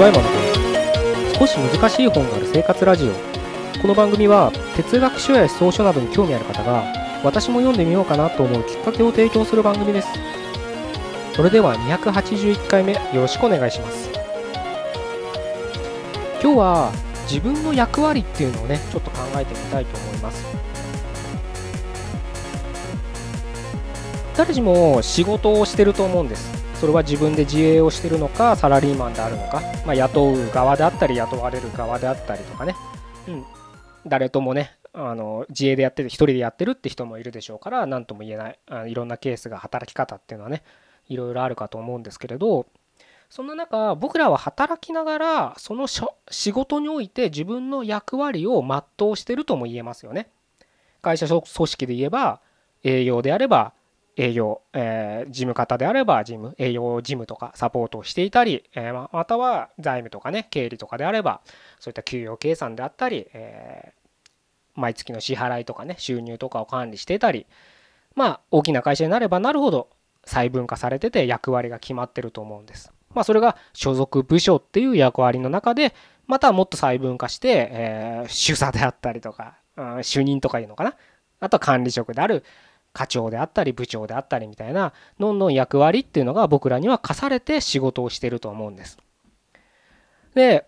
こんにちは山本少し難しい本がある生活ラジオ。この番組は哲学書や思想書などに興味ある方が私も読んでみようかなと思うきっかけを提供する番組です。それでは281回目よろしくお願いします。今日は自分の役割っていうのをねちょっと考えてみたいと思います。誰しも仕事をしてると思うんです。それは自分で自営をしてるのかサラリーマンであるのか、まあ、雇う側であったり雇われる側であったりとかね、うん、誰ともねあの自営でやってる一人でやってるって人もいるでしょうから何とも言えないあいろんなケースが働き方っていうのはねいろいろあるかと思うんですけれどそんな中僕らは働きながらその仕事において自分の役割を全うしてるとも言えますよね。会社組織で言えば営業であれば営業、えー、事務方であれば事務、営業事務とかサポートをしていたり、えー、または財務とかね、経理とかであれば、そういった給与計算であったり、えー、毎月の支払いとかね、収入とかを管理していたり、まあ、大きな会社になればなるほど細分化されてて役割が決まってると思うんです。まあ、それが所属部署っていう役割の中で、またもっと細分化して、えー、主査であったりとか、うん、主任とかいうのかな？あとは管理職である課長であったり部長であったりみたいなどんどん役割っていうのが僕らには課されて仕事をしてると思うんです。で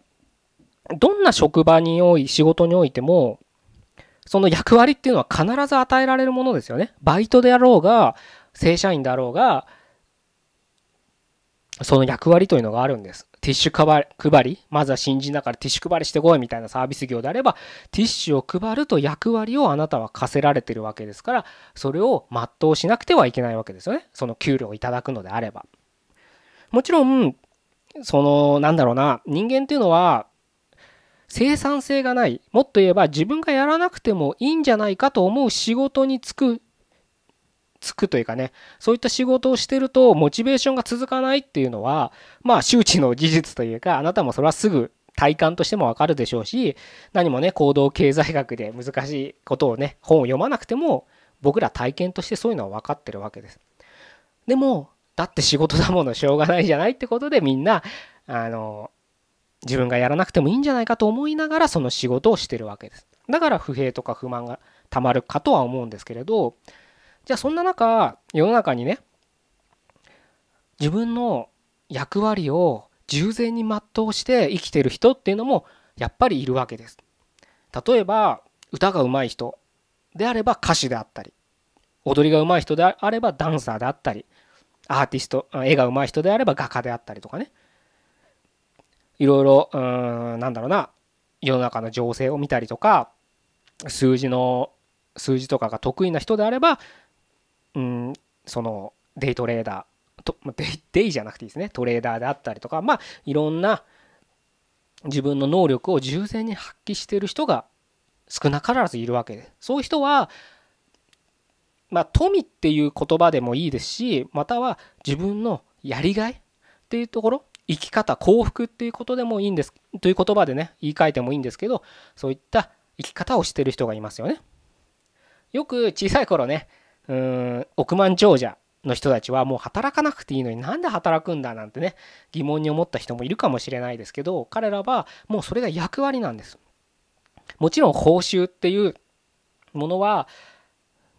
どんな職場におい仕事においてもその役割っていうのは必ず与えられるものですよね。バイトであろうが正社員であろうがその役割というのがあるんです。ティッシュ配り、まずは新人だからティッシュ配りしてこいみたいなサービス業であれば、ティッシュを配ると役割をあなたは課せられてるわけですから、それを全うしなくてはいけないわけですよね。その給料をいただくのであれば。もちろん、その、なんだろうな、人間っていうのは、生産性がない、もっと言えば自分がやらなくてもいいんじゃないかと思う仕事に就くつくというかね、そういった仕事をしてると、モチベーションが続かないっていうのは、まあ、周知の事実というか、あなたもそれはすぐ体感としてもわかるでしょうし、何もね、行動経済学で難しいことをね、本を読まなくても、僕ら体験としてそういうのは分かってるわけです。でも、だって仕事だものしょうがないじゃないってことでみんな、あの、自分がやらなくてもいいんじゃないかと思いながらその仕事をしてるわけです。だから不平とか不満がたまるかとは思うんですけれど、じゃあそんな中世の中にね自分の役割を従前に全うして生きてる人っていうのもやっぱりいるわけです。例えば歌が上手い人であれば歌手であったり踊りが上手い人であればダンサーであったりアーティスト絵が上手い人であれば画家であったりとかねいろいろうんなんだろうな世の中の情勢を見たりとか数字の数字とかが得意な人であればうんそのデイトレーダーとデイ デイじゃなくていいですねトレーダーであったりとかまあいろんな自分の能力を従前に発揮している人が少なからずいるわけで。そういう人はまあ富っていう言葉でもいいですしまたは自分のやりがいっていうところ生き方幸福っていうことでもいいんですという言葉でね言い換えてもいいんですけどそういった生き方をしてる人がいますよね。よく小さい頃ねうん億万長者の人たちはもう働かなくていいのになんで働くんだなんてね疑問に思った人もいるかもしれないですけど彼らはもうそれが役割なんです。もちろん報酬っていうものは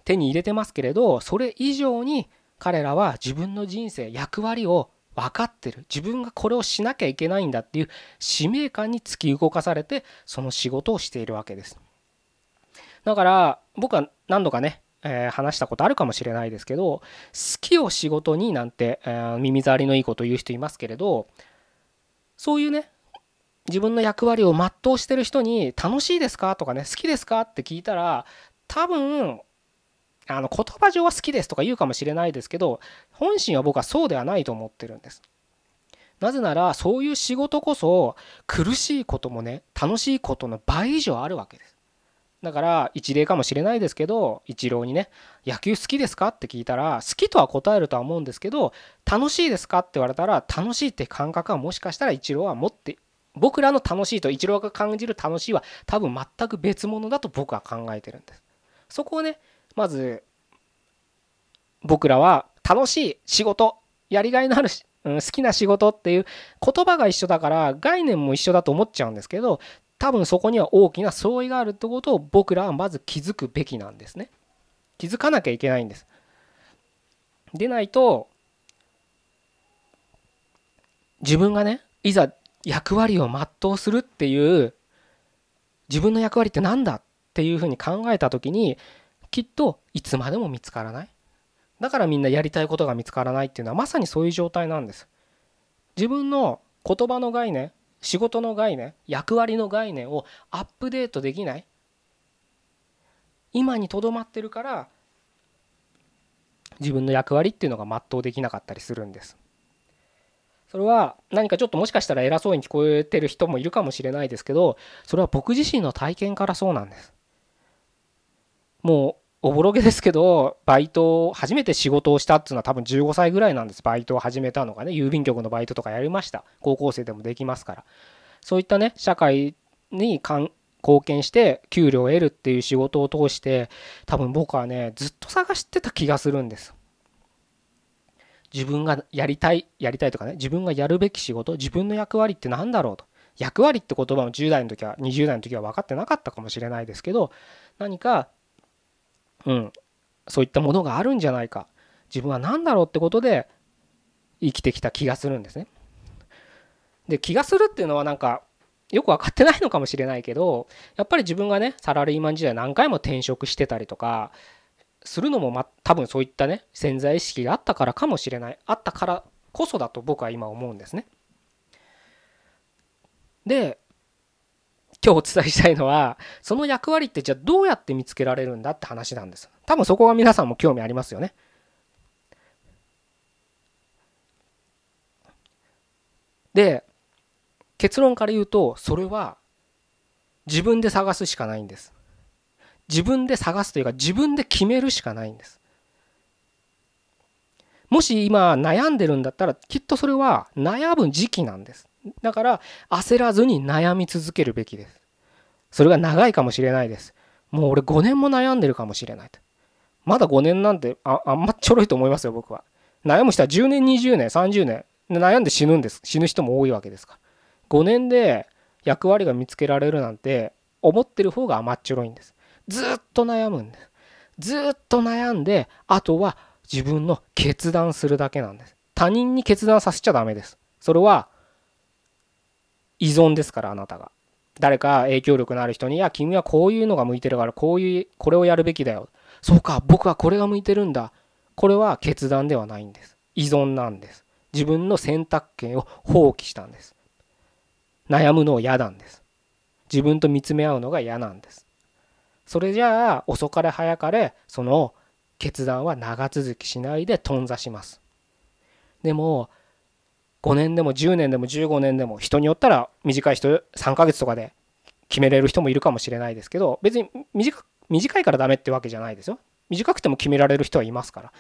手に入れてますけれどそれ以上に彼らは自分の人生役割を分かってる。自分がこれをしなきゃいけないんだっていう使命感に突き動かされてその仕事をしているわけです。だから僕は何度かねえー、話したことあるかもしれないですけど好きを仕事になんて、えー、耳障りのいいこと言う人いますけれどそういうね自分の役割を全うしてる人に楽しいですかとかね好きですかって聞いたら多分あの言葉上は好きですとか言うかもしれないですけど本心は僕はそうではないと思ってるんです。なぜならそういう仕事こそ苦しいこともね楽しいことの倍以上あるわけです。だから一例かもしれないですけどイチローにね「野球好きですか?」って聞いたら好きとは答えるとは思うんですけど楽しいですかって言われたら楽しいって感覚はもしかしたらイチローは持って僕らの楽しいとイチローが感じる楽しいは多分全く別物だと僕は考えてるんです。そこをねまず僕らは楽しい仕事やりがいのあるし、うん、好きな仕事っていう言葉が一緒だから概念も一緒だと思っちゃうんですけど多分そこには大きな相違があるってことを僕らはまず気づくべきなんですね。気づかなきゃいけないんです。でないと自分がねいざ役割を全うするっていう自分の役割って何だっていうふうに考えた時にきっといつまでも見つからないだからみんなやりたいことが見つからないっていうのはまさにそういう状態なんです自分の言葉の概念仕事の概念役割の概念をアップデートできない。今にとどまってるから自分の役割っていうのが全うできなかったりするんです。それは何かちょっともしかしたら偉そうに聞こえてる人もいるかもしれないですけどそれは僕自身の体験からそうなんです。もうおぼろげですけどバイトを初めて仕事をしたっていうのは多分15歳ぐらいなんです。バイトを始めたのがね郵便局のバイトとかやりました。高校生でもできますから。そういったね社会に貢献して給料を得るっていう仕事を通して多分僕はねずっと探してた気がするんです。自分がやりたいやりたいとかね自分がやるべき仕事自分の役割って何だろうと。役割って言葉も10代の時は20代の時は分かってなかったかもしれないですけど何かうんそういったものがあるんじゃないか自分は何だろうってことで生きてきた気がするんですね。で気がするっていうのはなんかよく分かってないのかもしれないけどやっぱり自分がねサラリーマン時代何回も転職してたりとかするのも、ま、多分そういったね潜在意識があったからかもしれないあったからこそだと僕は今思うんですね。で今日お伝えしたいのはその役割ってじゃあどうやって見つけられるんだって話なんです。多分そこが皆さんも興味ありますよね。で結論から言うとそれは自分で探すしかないんです。自分で探すというか自分で決めるしかないんですもし今悩んでるんだったらきっとそれは悩む時期なんですだから焦らずに悩み続けるべきです。それが長いかもしれないです。もう俺5年も悩んでるかもしれないと。まだ5年なんてああんまちょろいと思いますよ僕は。悩む人は10年20年30年悩んで死ぬんです。死ぬ人も多いわけですから。5年で役割が見つけられるなんて思ってる方が甘っちょろいんです。ずっと悩むんです。ずっと悩んであとは自分の決断するだけなんです。他人に決断させちゃダメです。それは依存ですからあなたが。誰か影響力のある人に「いや君はこういうのが向いてるからこういうこれをやるべきだよ」そうか僕はこれが向いてるんだ。これは決断ではないんです。依存なんです。自分の選択権を放棄したんです。悩むのを嫌なんです。自分と見つめ合うのが嫌なんです。それじゃあ遅かれ早かれその決断は長続きしないで頓挫します。でも5年でも10年でも15年でも人によったら短い人3ヶ月とかで決めれる人もいるかもしれないですけど別に短いからダメってわけじゃないですよ短くても決められる人はいますから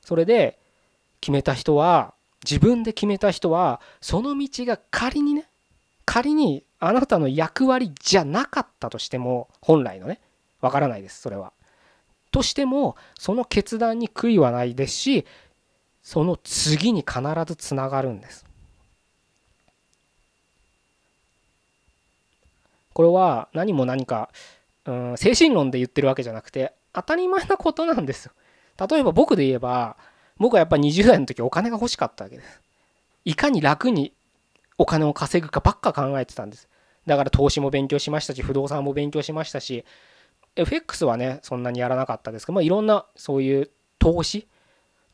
それで決めた人は自分で決めた人はその道が仮にね仮にあなたの役割じゃなかったとしても本来のねわからないですそれは。としてもその決断に悔いはないですしその次に必ずつながるんです。これは何も何か、うん、精神論で言ってるわけじゃなくて当たり前なことなんですよ。例えば僕で言えば僕はやっぱ20代の時お金が欲しかったわけです。いかに楽にお金を稼ぐかばっか考えてたんです。だから投資も勉強しましたし、不動産も勉強しましたし、FX はね、そんなにやらなかったですけど、まあ、いろんなそういう投資、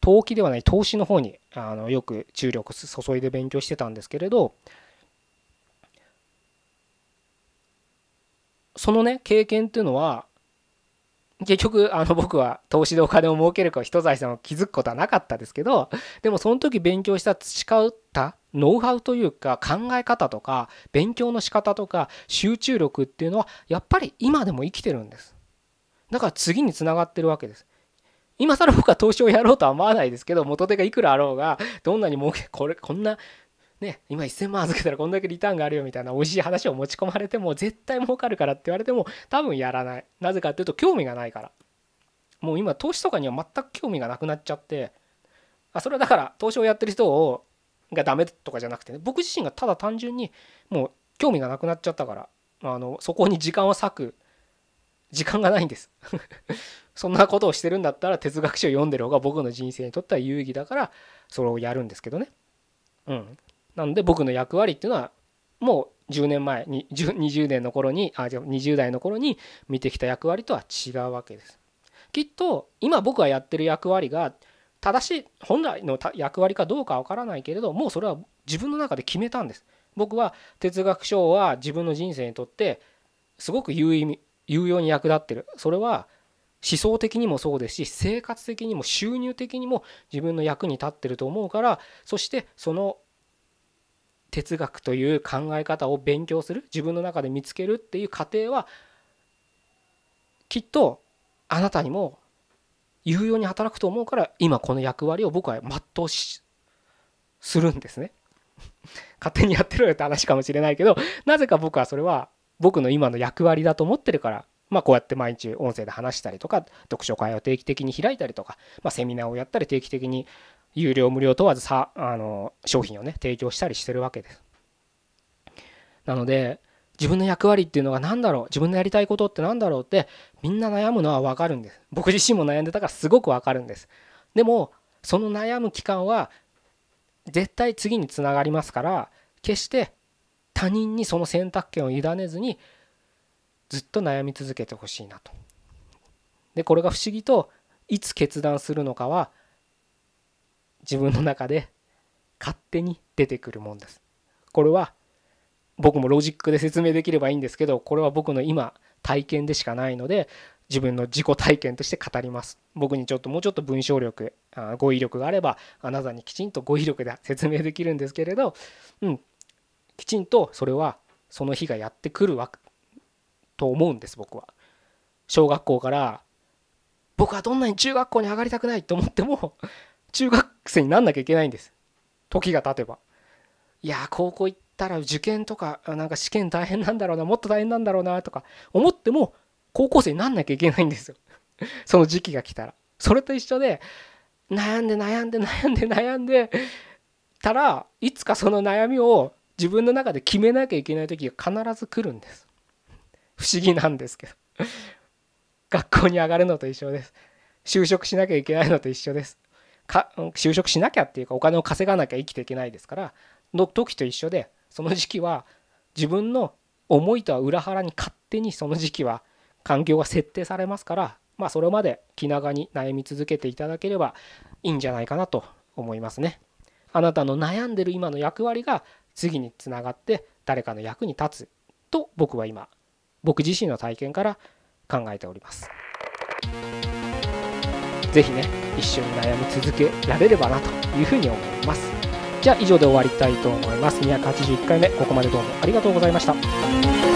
投機ではない投資の方にあのよく注力注いで勉強してたんですけれど、そのね、経験っていうのは、結局あの僕は投資でお金を儲けるか人財産を築くことはなかったですけどでもその時勉強した培ったノウハウというか考え方とか勉強の仕方とか集中力っていうのはやっぱり今でも生きてるんです。だから次につながってるわけです。今更僕は投資をやろうとは思わないですけど元手がいくらあろうがどんなに儲けこれこんなね今1000万預けたらこんだけリターンがあるよみたいな美味しい話を持ち込まれても絶対儲かるからって言われても多分やらない。なぜかっていうと興味がないからもう今投資とかには全く興味がなくなっちゃってあそれはだから投資をやってる人をがダメとかじゃなくてね僕自身がただ単純にもう興味がなくなっちゃったからあのそこに時間を割く時間がないんです。そんなことをしてるんだったら哲学書を読んでる方が僕の人生にとっては有意義だからそれをやるんですけどね。うん。なので僕の役割っていうのはもう10年前に20年の頃にあじゃ20代の頃に見てきた役割とは違うわけです。きっと今僕がやってる役割が正しい本来の役割かどうかわからないけれどもうそれは自分の中で決めたんです。僕は哲学書は自分の人生にとってすごく有意味有用に役立ってるそれは思想的にもそうですし生活的にも収入的にも自分の役に立ってると思うからそしてその哲学という考え方を勉強する自分の中で見つけるっていう過程はきっとあなたにも有用に働くと思うから今この役割を僕は全うしするんですね。勝手にやってろよって話かもしれないけどなぜか僕はそれは僕の今の役割だと思ってるからまあこうやって毎日音声で話したりとか読書会を定期的に開いたりとか、まあ、セミナーをやったり定期的に有料無料問わずさあの商品をね提供したりしてるわけです。なので自分の役割っていうのが何だろう？自分のやりたいことって何だろう？ってみんな悩むのは分かるんです。僕自身も悩んでたからすごく分かるんです。でもその悩む期間は絶対次につながりますから決して他人にその選択権を委ねずにずっと悩み続けてほしいなと。でこれが不思議といつ決断するのかは自分の中で勝手に出てくるもんです。これは僕もロジックで説明できればいいんですけどこれは僕の今体験でしかないので自分の自己体験として語ります。僕にちょっともうちょっと文章力語彙力があればあなたにきちんと語彙力で説明できるんですけれどうんきちんとそれはその日がやってくるわと思うんです僕は。小学校から僕はどんなに中学校に上がりたくないと思っても中学生になんなきゃいけないんです。時が経てば。いや高校行ったら受験とかなんか試験大変なんだろうなもっと大変なんだろうなとか思っても高校生になんなきゃいけないんですよ。その時期が来たら。それと一緒で悩んで悩んで悩んで悩んでたらいつかその悩みを自分の中で決めなきゃいけない時が必ず来るんです。不思議なんですけど。学校に上がるのと一緒です。就職しなきゃいけないのと一緒です。か就職しなきゃっていうかお金を稼がなきゃ生きていけないですからの時と一緒でその時期は自分の思いとは裏腹に勝手にその時期は環境が設定されますからまあそれまで気長に悩み続けていただければいいんじゃないかなと思いますね。あなたの悩んでる今の役割が次につながって誰かの役に立つと僕は今僕自身の体験から考えております。是非ね一緒に悩み続けられればなというふうに思います。じゃあ以上で終わりたいと思います。281回目ここまでどうもありがとうございました。